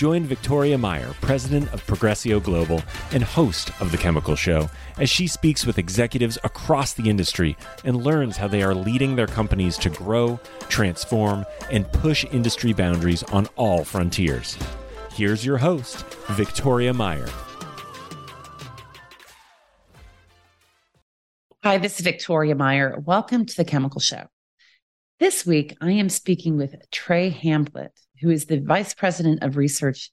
Join Victoria Meyer, president of Progressio Global and host of The Chemical Show, as she speaks with executives across the industry and learns how they are leading their companies to grow, transform, and push industry boundaries on all frontiers. Here's your host, Victoria Meyer. Hi, this is Victoria Meyer. Welcome to The Chemical Show. This week, I am speaking with Trey Hamblet, who is the Vice President of Research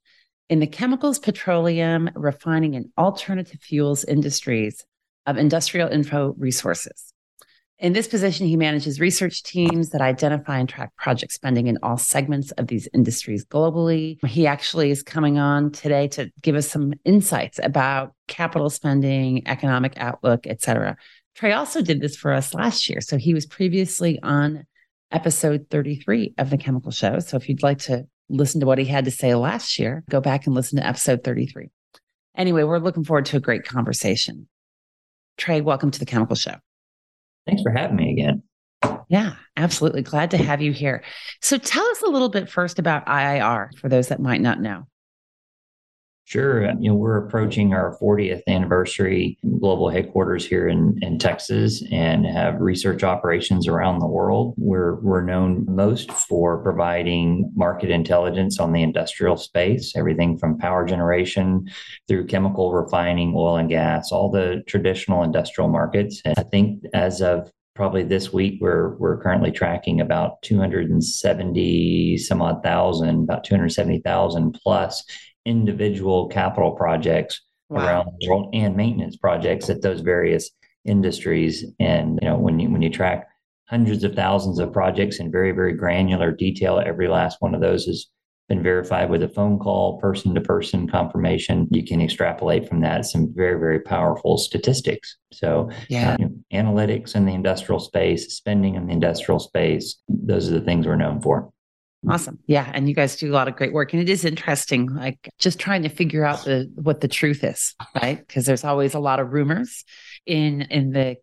in the Chemicals, Petroleum, Refining, and Alternative Fuels industries of Industrial Info Resources. In this position, he manages research teams that identify and track project spending in all segments of these industries globally. He actually is coming on today to give us some insights about capital spending, economic outlook, et cetera. Trey also did this for us last year. So he was previously on episode 33 of The Chemical Show. So if you'd like to listen to what he had to say last year, go back and listen to episode 33. Anyway, we're looking forward to a great conversation. Trey, welcome to The Chemical Show. Thanks for having me again. Yeah, absolutely. Glad to have you here. So tell us a little bit first about IIR for those that might not know. Sure. You know, we're approaching our 40th anniversary global headquarters here in, in Texas and have research operations around the world. We're, we're known most for providing market intelligence on the industrial space, everything from power generation through chemical refining, oil and gas, all the traditional industrial markets. And I think as of probably this week we're we're currently tracking about 270 some odd thousand about 270,000 plus individual capital projects wow. around the world and maintenance projects at those various industries. And you know, when you when you track hundreds of thousands of projects in very very granular detail, every last one of those has been verified with a phone call, person to person confirmation. You can extrapolate from that some very very powerful statistics. So, yeah, you know, analytics in the industrial space, spending in the industrial space, those are the things we're known for. Awesome. Yeah. And you guys do a lot of great work. And it is interesting, like just trying to figure out the what the truth is, right? Because there's always a lot of rumors in in the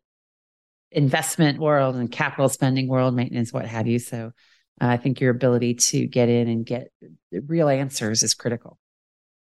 investment world and capital spending world, maintenance, what have you. So uh, I think your ability to get in and get real answers is critical.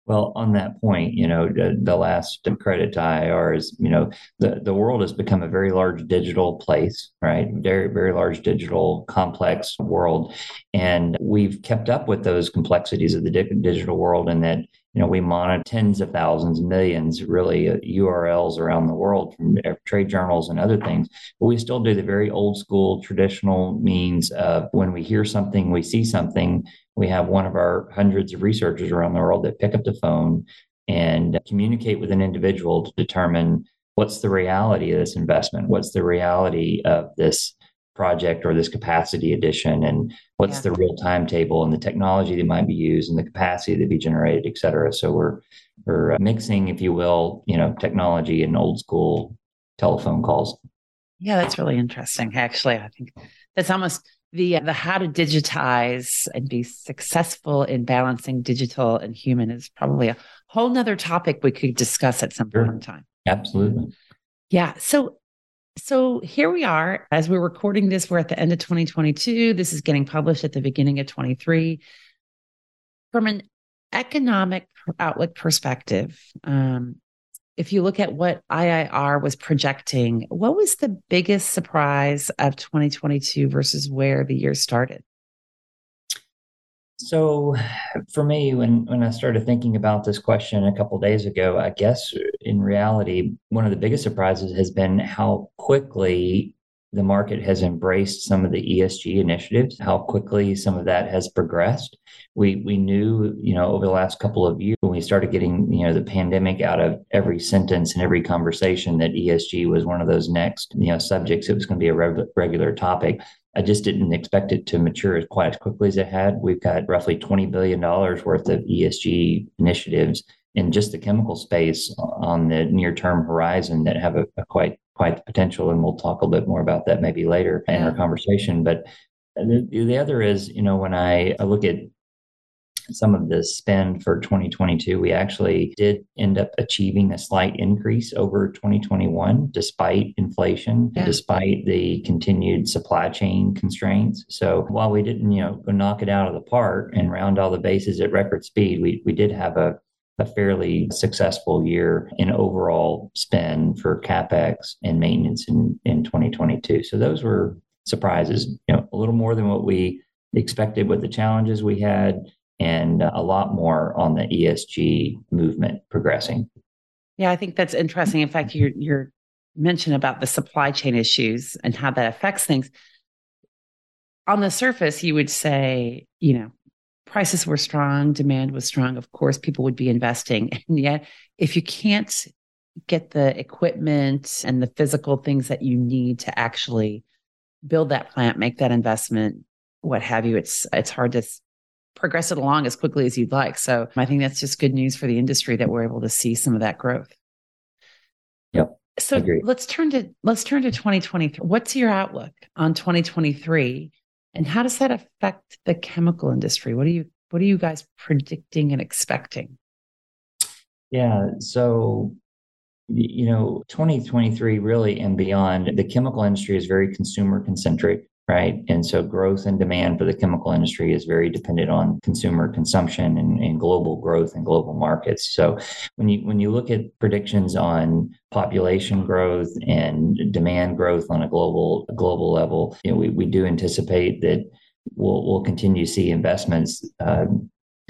Well, on that point, you know, the, the, last credit to IIR is, you know, the, the world has become a very large digital place, right? Very, very large digital complex world. And we've kept up with those complexities of the digital world and that, you know, we monitor tens of thousands, millions, really uh, URLs around the world from uh, trade journals and other things. But we still do the very old school traditional means of when we hear something, we see something, we have one of our hundreds of researchers around the world that pick up the phone and communicate with an individual to determine what's the reality of this investment, what's the reality of this project or this capacity addition, and what's yeah. the real timetable and the technology that might be used and the capacity that be generated, et cetera. So we're we're uh, mixing, if you will, you know, technology and old school telephone calls. Yeah, that's really interesting. Actually, I think that's almost the the how to digitize and be successful in balancing digital and human is probably a whole nother topic we could discuss at some sure. point in time. Absolutely. Yeah. So so here we are as we're recording this we're at the end of 2022 this is getting published at the beginning of 23 from an economic outlook perspective um, if you look at what IIR was projecting, what was the biggest surprise of 2022 versus where the year started? So, for me, when when I started thinking about this question a couple days ago, I guess in reality, one of the biggest surprises has been how quickly the market has embraced some of the ESG initiatives, how quickly some of that has progressed. We we knew, you know, over the last couple of years when we started getting, you know, the pandemic out of every sentence and every conversation that ESG was one of those next, you know, subjects. It was going to be a reg- regular topic. I just didn't expect it to mature quite as quickly as it had. We've got roughly $20 billion worth of ESG initiatives in just the chemical space on the near term horizon that have a, a quite quite the potential. And we'll talk a little bit more about that maybe later in our conversation. But the, the other is, you know, when I, I look at some of the spend for 2022, we actually did end up achieving a slight increase over 2021, despite inflation, yeah. despite the continued supply chain constraints. So while we didn't, you know, knock it out of the park and round all the bases at record speed, we, we did have a a fairly successful year in overall spend for capex and maintenance in, in 2022. So those were surprises, you know, a little more than what we expected with the challenges we had and a lot more on the ESG movement progressing. Yeah, I think that's interesting. In fact, your your mention about the supply chain issues and how that affects things. On the surface, you would say, you know, prices were strong, demand was strong. Of course, people would be investing. And yet, if you can't get the equipment and the physical things that you need to actually build that plant, make that investment, what have you, it's it's hard to progress it along as quickly as you'd like. So I think that's just good news for the industry that we're able to see some of that growth. Yep. So let's turn to let's turn to 2023. What's your outlook on 2023 and how does that affect the chemical industry? What are you what are you guys predicting and expecting? Yeah, so you know, 2023 really and beyond, the chemical industry is very consumer concentric right? And so growth and demand for the chemical industry is very dependent on consumer consumption and, and, global growth and global markets. So when you when you look at predictions on population growth and demand growth on a global global level, you know, we, we do anticipate that we'll we'll continue to see investments uh,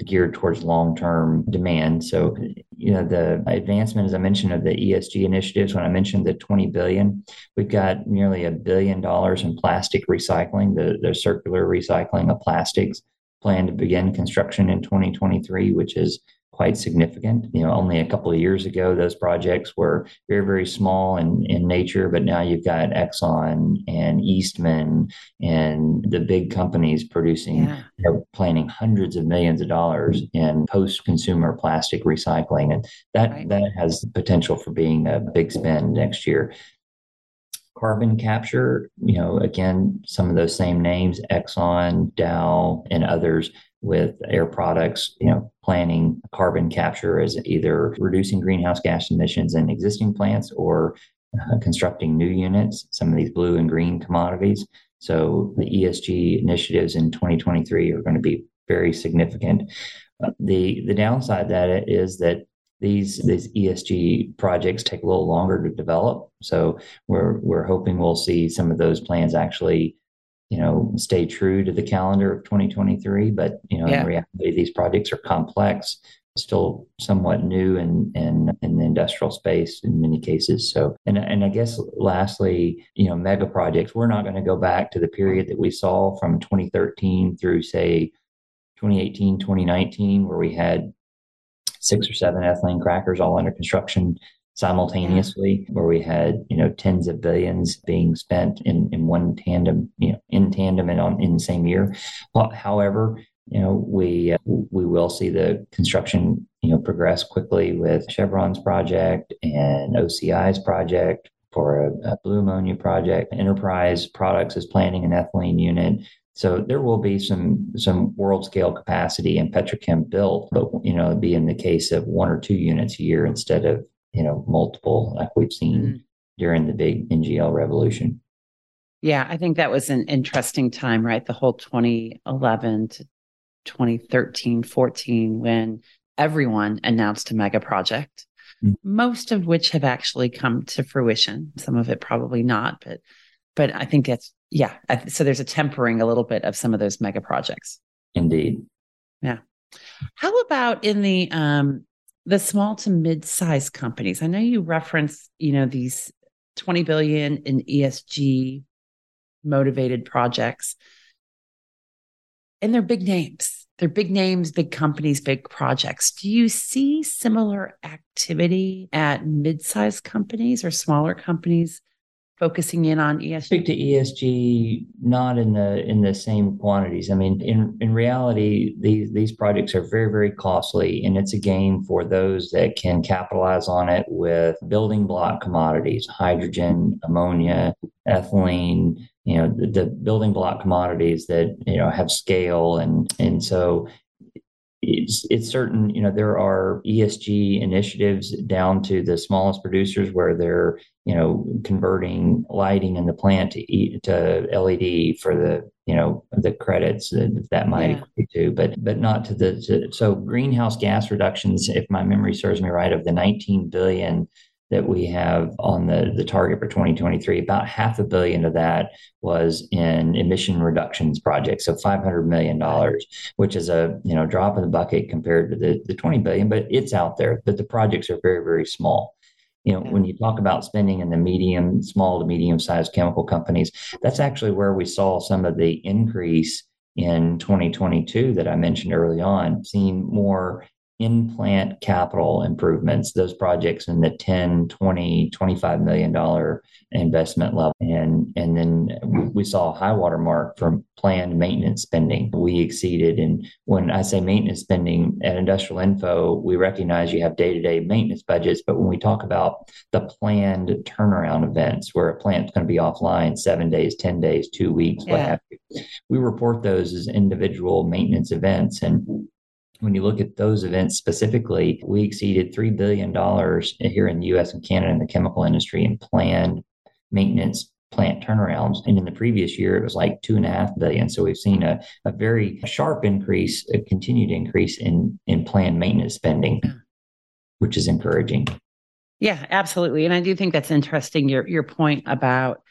geared towards long-term demand. So, you know, the advancement, as I mentioned, of the ESG initiatives, when I mentioned the 20 billion, we've got nearly a billion dollars in plastic recycling, the, the circular recycling of plastics plan to begin construction in 2023, which is quite significant. You know, only a couple of years ago, those projects were very, very small in, in nature, but now you've got Exxon and Eastman and the big companies producing, yeah. you know, planning hundreds of millions of dollars in post-consumer plastic recycling. And that, right. that has the potential for being a big spend next year carbon capture, you know, again, some of those same names, Exxon, Dow, and others with Air Products, you know, planning carbon capture as either reducing greenhouse gas emissions in existing plants or uh, constructing new units, some of these blue and green commodities. So the ESG initiatives in 2023 are going to be very significant. Uh, the the downside that is that these these ESG projects take a little longer to develop. So we're we're hoping we'll see some of those plans actually you know, stay true to the calendar of 2023. But, you know, yeah. in reality, these projects are complex, still somewhat new in, in, in the industrial space in many cases. So, and, and I guess lastly, you know, mega projects, we're not going to go back to the period that we saw from 2013 through, say, 2018, 2019, where we had six or seven ethylene crackers all under construction simultaneously where we had you know tens of billions being spent in in one tandem you know in tandem and on in the same year. However you know we uh, we will see the construction you know progress quickly with chevron's project and oci's project for a, a blue ammonia project. Enterprise products is planning an ethylene unit. So there will be some some world scale capacity in petrochem built, but you know, it'd be in the case of one or two units a year instead of you know, multiple like we've seen mm-hmm. during the big NGL revolution. Yeah, I think that was an interesting time, right? The whole 2011 to 2013, 14, when everyone announced a mega project, mm-hmm. most of which have actually come to fruition. Some of it probably not, but but I think it's yeah. So there's a tempering a little bit of some of those mega projects. Indeed. Yeah. How about in the um the small to mid-sized companies. I know you reference, you know, these 20 billion in ESG motivated projects. And they're big names. They're big names, big companies, big projects. Do you see similar activity at mid-sized companies or smaller companies focusing in on ESG? Speak to ESG not in the in the same quantities. I mean, in in reality, these these projects are very very costly, and it's a game for those that can capitalize on it with building block commodities, hydrogen, ammonia, ethylene. You know, the, the building block commodities that you know have scale, and and so it's, it's certain, you know, there are ESG initiatives down to the smallest producers where they're, you know, converting lighting in the plant to, e, to LED for the, you know, the credits that, that might yeah. equate to, but but not to the to, so greenhouse gas reductions, if my memory serves me right, of the 19 billion that we have on the, the target for 2023, about half a billion of that was in emission reductions projects. So $500 million, which is a you know drop in the bucket compared to the, the 20 billion, but it's out there. But the projects are very, very small. You know, when you talk about spending in the medium, small to medium sized chemical companies, that's actually where we saw some of the increase in 2022 that I mentioned early on, seeing more in plant capital improvements, those projects in the 10, 20, 25 million dollar investment level. And and then we saw a high water mark from planned maintenance spending. We exceeded and when I say maintenance spending at Industrial Info, we recognize you have day-to-day maintenance budgets, but when we talk about the planned turnaround events where a plant's going to be offline 7 days, 10 days, 2 weeks, yeah. what have you. We report those as individual maintenance events and when you look at those events specifically, we exceeded $3 billion here in the US and Canada in the chemical industry in planned maintenance plant turnarounds. And in the previous year, it was like two and a half billion. So we've seen a, a very sharp increase, a continued increase in, in planned maintenance spending, mm. which is encouraging. Yeah, absolutely. And I do think that's interesting. Your your point about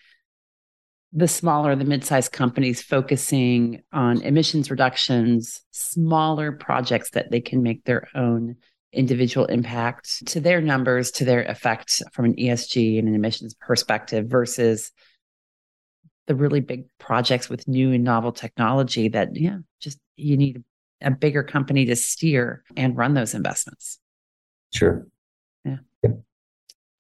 the smaller, the mid-sized companies focusing on emissions reductions, smaller projects that they can make their own individual impact to their numbers, to their effect from an ESG and an emissions perspective versus the really big projects with new and novel technology that, yeah, just you need a bigger company to steer and run those investments. Sure. Yeah. Yep.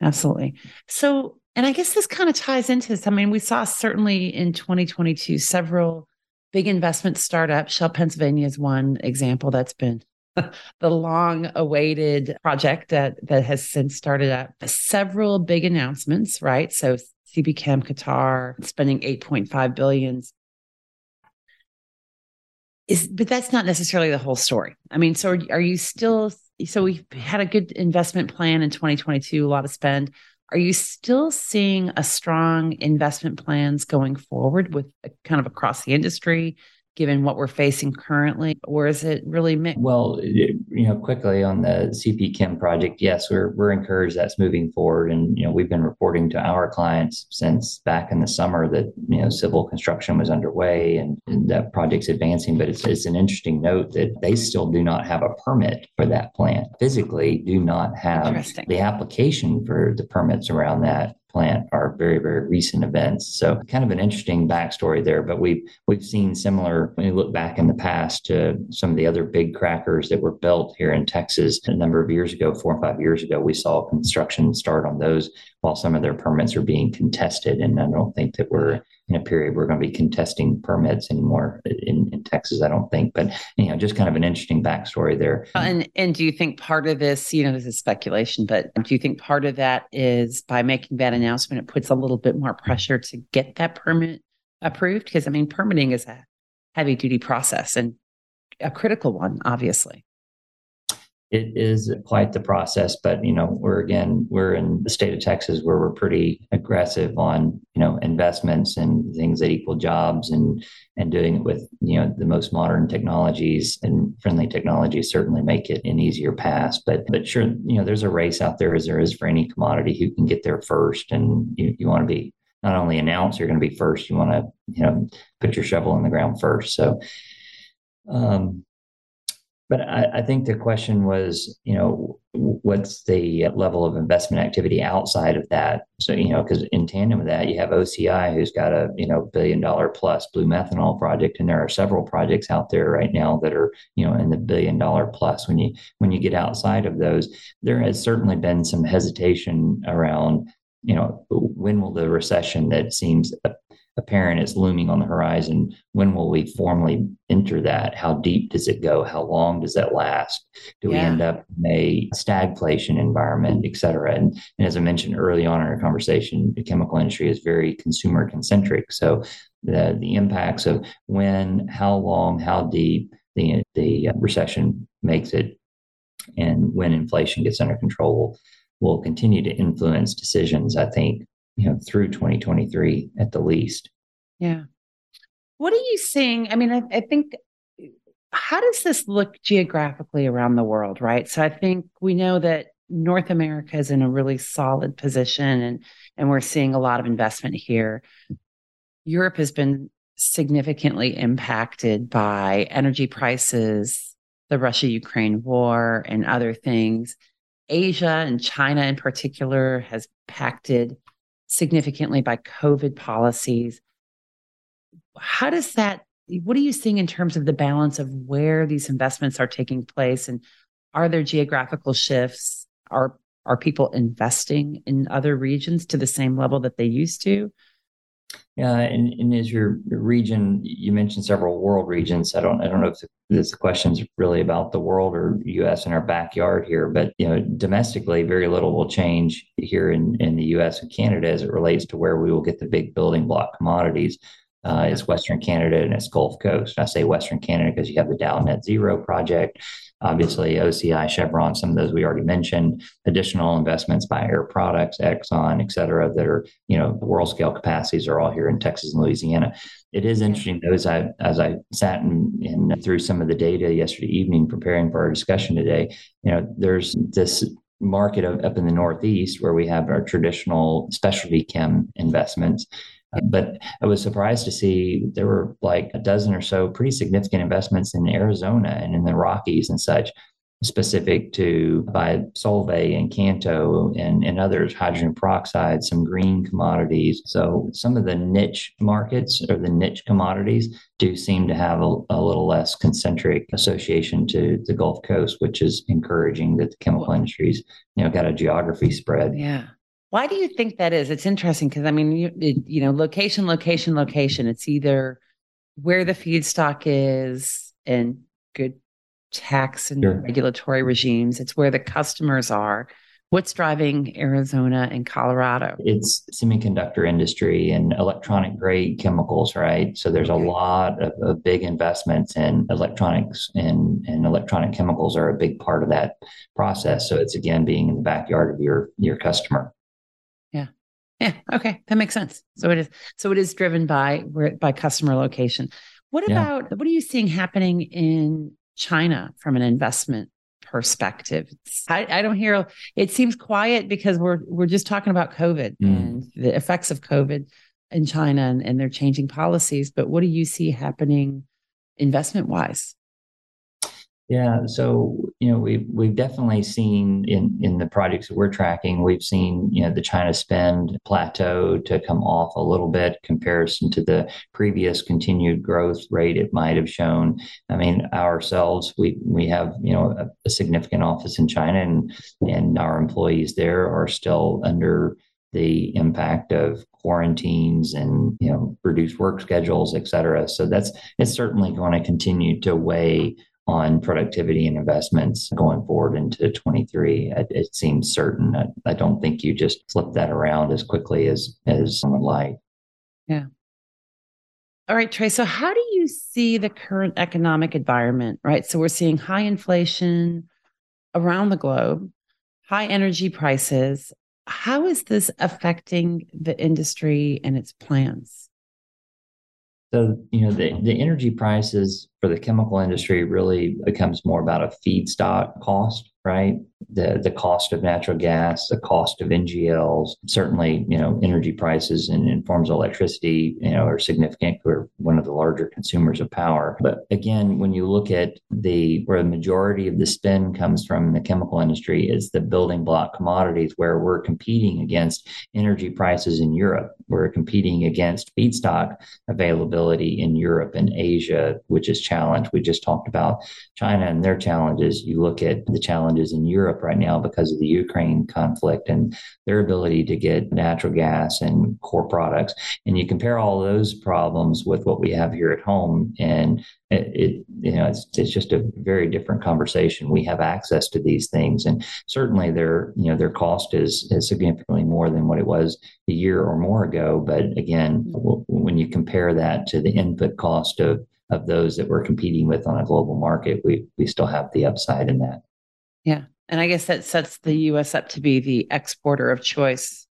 Absolutely. So and I guess this kind of ties into this. I mean, we saw certainly in 2022 several big investment startups. Shell Pennsylvania is one example that's been the long awaited project that that has since started up. Several big announcements, right? So Chem Qatar spending 8.5 billions. Is but that's not necessarily the whole story. I mean, so are you still so we had a good investment plan in 2022, a lot of spend. Are you still seeing a strong investment plans going forward with uh, kind of across the industry? Given what we're facing currently, or is it really mixed? Well, you know, quickly on the CP Chem project, yes, we're we're encouraged that's moving forward, and you know, we've been reporting to our clients since back in the summer that you know civil construction was underway and, and that project's advancing. But it's it's an interesting note that they still do not have a permit for that plant. Physically, do not have the application for the permits around that plant are very very recent events. So kind of an interesting backstory there but we've we've seen similar when you look back in the past to some of the other big crackers that were built here in texas a number of years ago four or five years ago we saw construction start on those while some of their permits are being contested and i don't think that we're in a period we're going to be contesting permits anymore in, in Texas, I don't think. But you know, just kind of an interesting backstory there. And and do you think part of this, you know, this is speculation, but do you think part of that is by making that announcement, it puts a little bit more pressure to get that permit approved? Because I mean, permitting is a heavy duty process and a critical one, obviously it is quite the process but you know we're again we're in the state of texas where we're pretty aggressive on you know investments and things that equal jobs and and doing it with you know the most modern technologies and friendly technologies certainly make it an easier pass. But but sure you know there's a race out there as there is for any commodity who can get there first. And you, you want to be not only announce you're going to be first. You want to you know put your shovel in the ground first. So um but I, I, think the question was, you know, what's the level of investment activity outside of that? So, you know, because in tandem with that, you have OCI, who's got a, you know, billion dollar plus blue methanol project, and there are several projects out there right now that are, you know, in the billion dollar plus. When you when you get outside of those, there has certainly been some hesitation around you know, when will the recession that seems apparent is looming on the horizon. When will we formally enter that? How deep does it go? How long does that last? Do yeah. we end up in a stagflation environment, et cetera? And, and as I mentioned early on in our conversation, the chemical industry is very consumer concentric. So the, the impacts of when, how long, how deep the, the recession makes it, and when inflation gets under control will continue to influence decisions, I think, you know through 2023 at the least. Yeah. What are you seeing? I mean i, I think how does this look geographically around the world right? So i think we know that north america is in a really solid position and and we're seeing a lot of investment here. Europe has been significantly impacted by energy prices the russia ukraine war and other things. Asia and china in particular has impacted significantly by COVID policies. How does that, what are you seeing in terms of the balance of where these investments are taking place? And are there geographical shifts? Are, are people investing in other regions to the same level that they used to? Yeah, and, and as your region, you mentioned several world regions. I don't I don't know if this question is really about the world or U.S. in our backyard here, but you know, domestically, very little will change here in in the U.S. and Canada as it relates to where we will get the big building block commodities. Uh, is Western Canada and its Gulf Coast. I say Western Canada because you have the Dow Net Zero project, Obviously, OCI, Chevron, some of those we already mentioned, additional investments by Air Products, Exxon, et cetera, that are, you know, the world scale capacities are all here in Texas and Louisiana. It is interesting, though, as I, as I sat and, and through some of the data yesterday evening preparing for our discussion today, you know, there's this market up in the Northeast where we have our traditional specialty chem investments Uh, but I was surprised to see there were like a dozen or so pretty significant investments in Arizona and in the Rockies and such, specific to by Solvay and Kanto and, and others, hydrogen peroxide, some green commodities. So some of the niche markets or the niche commodities do seem to have a, a little less concentric association to the Gulf Coast, which is encouraging that the chemical industries, you know, got a geography spread. Yeah. Why do you think that is? It's interesting because I mean, you, it, you know, location, location, location. It's either where the feedstock is and good tax and sure. regulatory regimes. It's where the customers are. What's driving Arizona and Colorado? It's semiconductor industry and electronic grade chemicals, right? So there's okay. a lot of, of, big investments in electronics and, and electronic chemicals are a big part of that process. So it's again being in the backyard of your your customer. Yeah. Okay. That makes sense. So it is. So it is driven by by customer location. What yeah. about what are you seeing happening in China from an investment perspective? I, I, don't hear. It seems quiet because we're we're just talking about COVID mm. and the effects of COVID in China and, and they're changing policies. But what do you see happening investment wise? Yeah, so you know we've we've definitely seen in in the projects that we're tracking, we've seen you know the China spend plateau to come off a little bit comparison to the previous continued growth rate it might have shown. I mean, ourselves we we have you know a, a significant office in China, and and our employees there are still under the impact of quarantines and you know reduced work schedules, et cetera. So that's it's certainly going to continue to weigh on productivity and investments going forward into 23. It, seems certain. I, I, don't think you just flip that around as quickly as as someone like. Yeah. All right, Trey. So, how do you see the current economic environment? Right. So, we're seeing high inflation around the globe, high energy prices. How is this affecting the industry and its plans? So, you know, the, the energy prices for the chemical industry really becomes more about a feedstock cost right? The the cost of natural gas, the cost of NGLs, certainly, you know, energy prices and in forms of electricity, you know, are significant. We're one of the larger consumers of power. But again, when you look at the where the majority of the spend comes from in the chemical industry is the building block commodities where we're competing against energy prices in Europe. We're competing against feedstock availability in Europe and Asia, which is challenged. We just talked about China and their challenges. You look at the challenge challenges in Europe right now because of the Ukraine conflict and their ability to get natural gas and core products. And you compare all those problems with what we have here at home, and it, it, you know it's, it's just a very different conversation. We have access to these things and certainly their you know their cost is, is significantly more than what it was a year or more ago. But again when you compare that to the input cost of of those that we're competing with on a global market we we still have the upside in that yeah and i guess that sets the us up to be the exporter of choice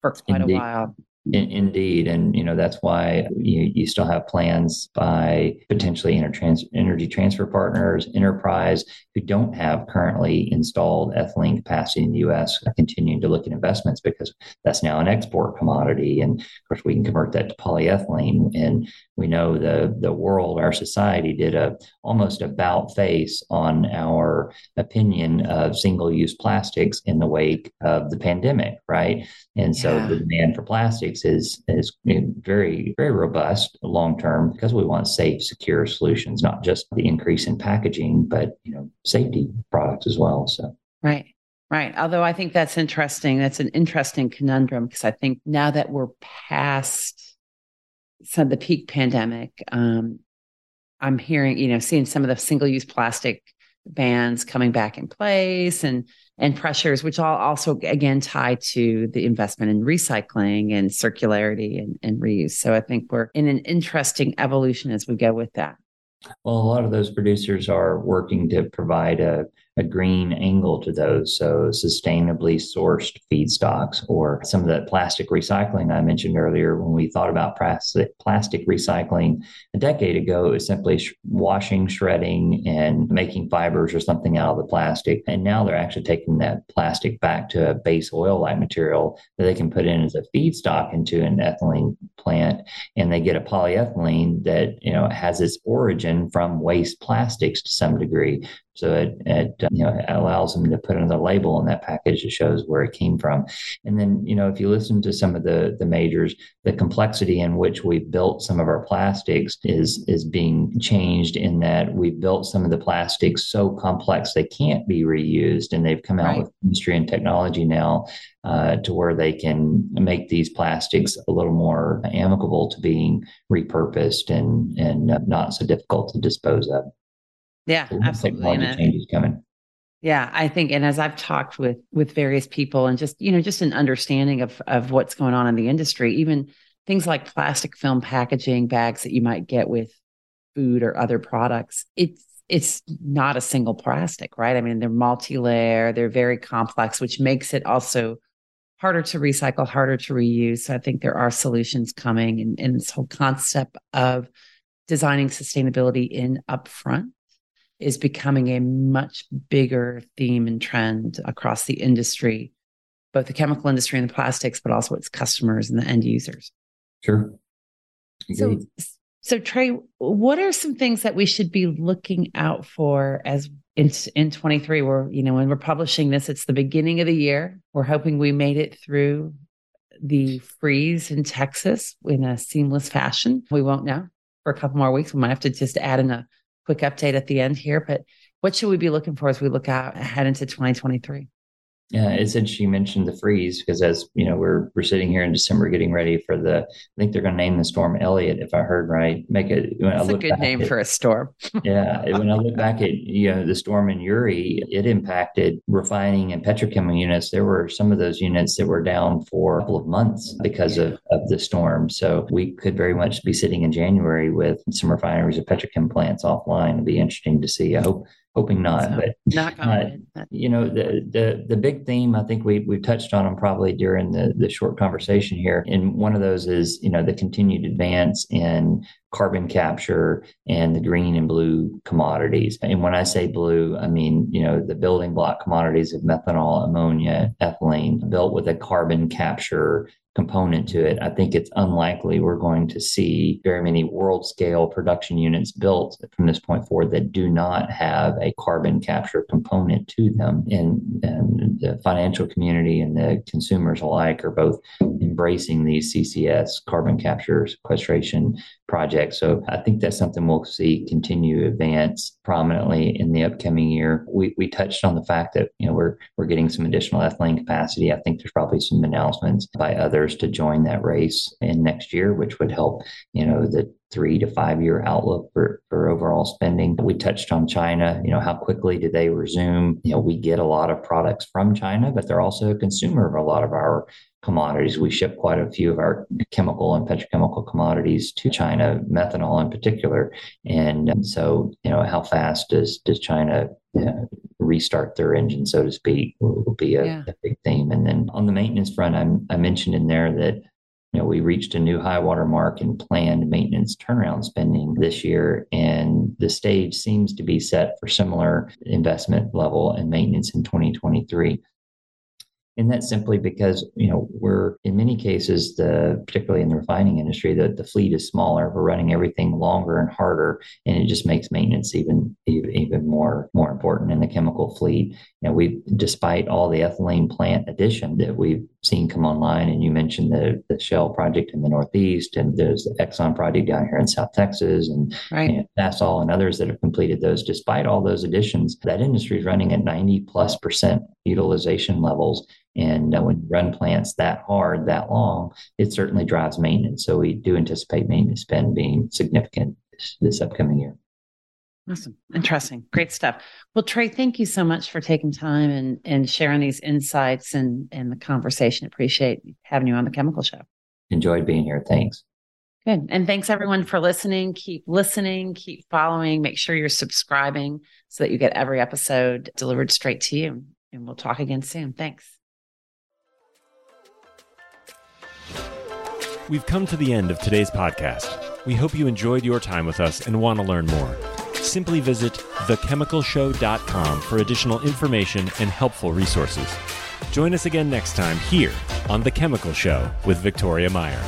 for quite Indeed. a while in, indeed, and you know that's why you, you still have plans by potentially energy transfer partners, enterprise who don't have currently installed ethylene capacity in the U.S. continuing to look at investments because that's now an export commodity, and of course we can convert that to polyethylene. And we know the the world, our society, did a almost about face on our opinion of single use plastics in the wake of the pandemic, right? And so yeah. the demand for plastics is is very very robust long term because we want safe, secure solutions, not just the increase in packaging, but you know safety products as well. So right. Right. Although I think that's interesting. That's an interesting conundrum because I think now that we're past some of the peak pandemic, um, I'm hearing, you know, seeing some of the single use plastic bans coming back in place and and pressures, which all also again tie to the investment in recycling and circularity and, and reuse. So I think we're in an interesting evolution as we go with that. Well, a lot of those producers are working to provide a a green angle to those. So, sustainably sourced feedstocks or some of that plastic recycling I mentioned earlier. When we thought about plastic, plastic recycling a decade ago, it was simply sh- washing, shredding, and making fibers or something out of the plastic. And now they're actually taking that plastic back to a base oil like material that they can put in as a feedstock into an ethylene plant. And they get a polyethylene that, you know, has its origin from waste plastics to some degree. So it, it you know allows them to put another label on that package that shows where it came from. And then you know if you listen to some of the the majors, the complexity in which we built some of our plastics is is being changed in that we built some of the plastics so complex they can't be reused, and they've come out right. with industry and technology now uh, to where they can make these plastics a little more amicable to being repurposed and and not so difficult to dispose of. Yeah, absolutely. changes coming. Yeah, I think, and as I've talked with with various people, and just you know, just an understanding of of what's going on in the industry, even things like plastic film packaging bags that you might get with food or other products, it's it's not a single plastic, right? I mean, they're multi-layer, they're very complex, which makes it also harder to recycle, harder to reuse. So I think there are solutions coming, and, and this whole concept of designing sustainability in upfront is becoming a much bigger theme and trend across the industry, both the chemical industry and the plastics, but also its customers and the end users. Sure. So, so Trey, what are some things that we should be looking out for as in in 23? Where you know when we're publishing this, it's the beginning of the year. We're hoping we made it through the freeze in Texas in a seamless fashion. We won't know for a couple more weeks. We might have to just add in a quick update at the end here, but what should we be looking for as we look out ahead into 2023? Yeah, it's interesting you mentioned the freeze because as you know, we're we're sitting here in December getting ready for the. I think they're going to name the storm Elliott, if I heard right. Make it. That's a good name at, for a storm. yeah, when I look back at you know the storm in Uri, it impacted refining and petrochemical units. There were some of those units that were down for a couple of months because yeah. of of the storm. So we could very much be sitting in January with some refineries and petrochem plants offline. It'd be interesting to see. I hope hoping not. So, but not uh, you know, the the the big theme I think we we've touched on them probably during the the short conversation here. And one of those is you know the continued advance in carbon capture and the green and blue commodities. And when I say blue, I mean you know the building block commodities of methanol, ammonia, ethylene, built with a carbon capture component to it, I think it's unlikely we're going to see very many world scale production units built from this point forward that do not have a carbon capture component to them. And, and the financial community and the consumers alike are both embracing these CCS carbon capture sequestration project. So I think that's something we'll see continue to advance prominently in the upcoming year. We, we touched on the fact that you know we're we're getting some additional ethylene capacity. I think there's probably some announcements by others to join that race in next year, which would help you know the three to five year outlook for, for overall spending. We touched on China, you know, how quickly do they resume? You know, we get a lot of products from China, but they're also a consumer of a lot of our commodities. We ship quite a few of our chemical and petrochemical commodities to China, methanol in particular. And so, you know, how fast does does China uh, restart their engine, so to speak, will be a, yeah. a, big theme. And then on the maintenance front, I'm, I mentioned in there that you know, we reached a new high water mark in planned maintenance turnaround spending this year, and the stage seems to be set for similar investment level and maintenance in 2023. And that's simply because, you know, we're in many cases, the particularly in the refining industry, the, the fleet is smaller. We're running everything longer and harder, and it just makes maintenance even even more more important in the chemical fleet. You know, we despite all the ethylene plant addition that we've seen come online, and you mentioned the the Shell project in the Northeast, and there's the Exxon project down here in South Texas, and, right. Sasol and others that have completed those. Despite all those additions, that industry is running at 90 plus percent utilization levels and uh, when you run plants that hard, that long, it certainly drives maintenance. So we do anticipate maintenance spend being significant this, this upcoming year. Awesome. Interesting. Great stuff. Well, Trey, thank you so much for taking time and, and sharing these insights and, and the conversation. Appreciate having you on the Chemical Show. Enjoyed being here. Thanks. Good. And thanks everyone for listening. Keep listening, keep following. Make sure you're subscribing so that you get every episode delivered straight to you. And we'll talk again soon. Thanks. We've come to the end of today's podcast. We hope you enjoyed your time with us and want to learn more. Simply visit thechemicalshow.com for additional information and helpful resources. Join us again next time here on The Chemical Show with Victoria Meyer.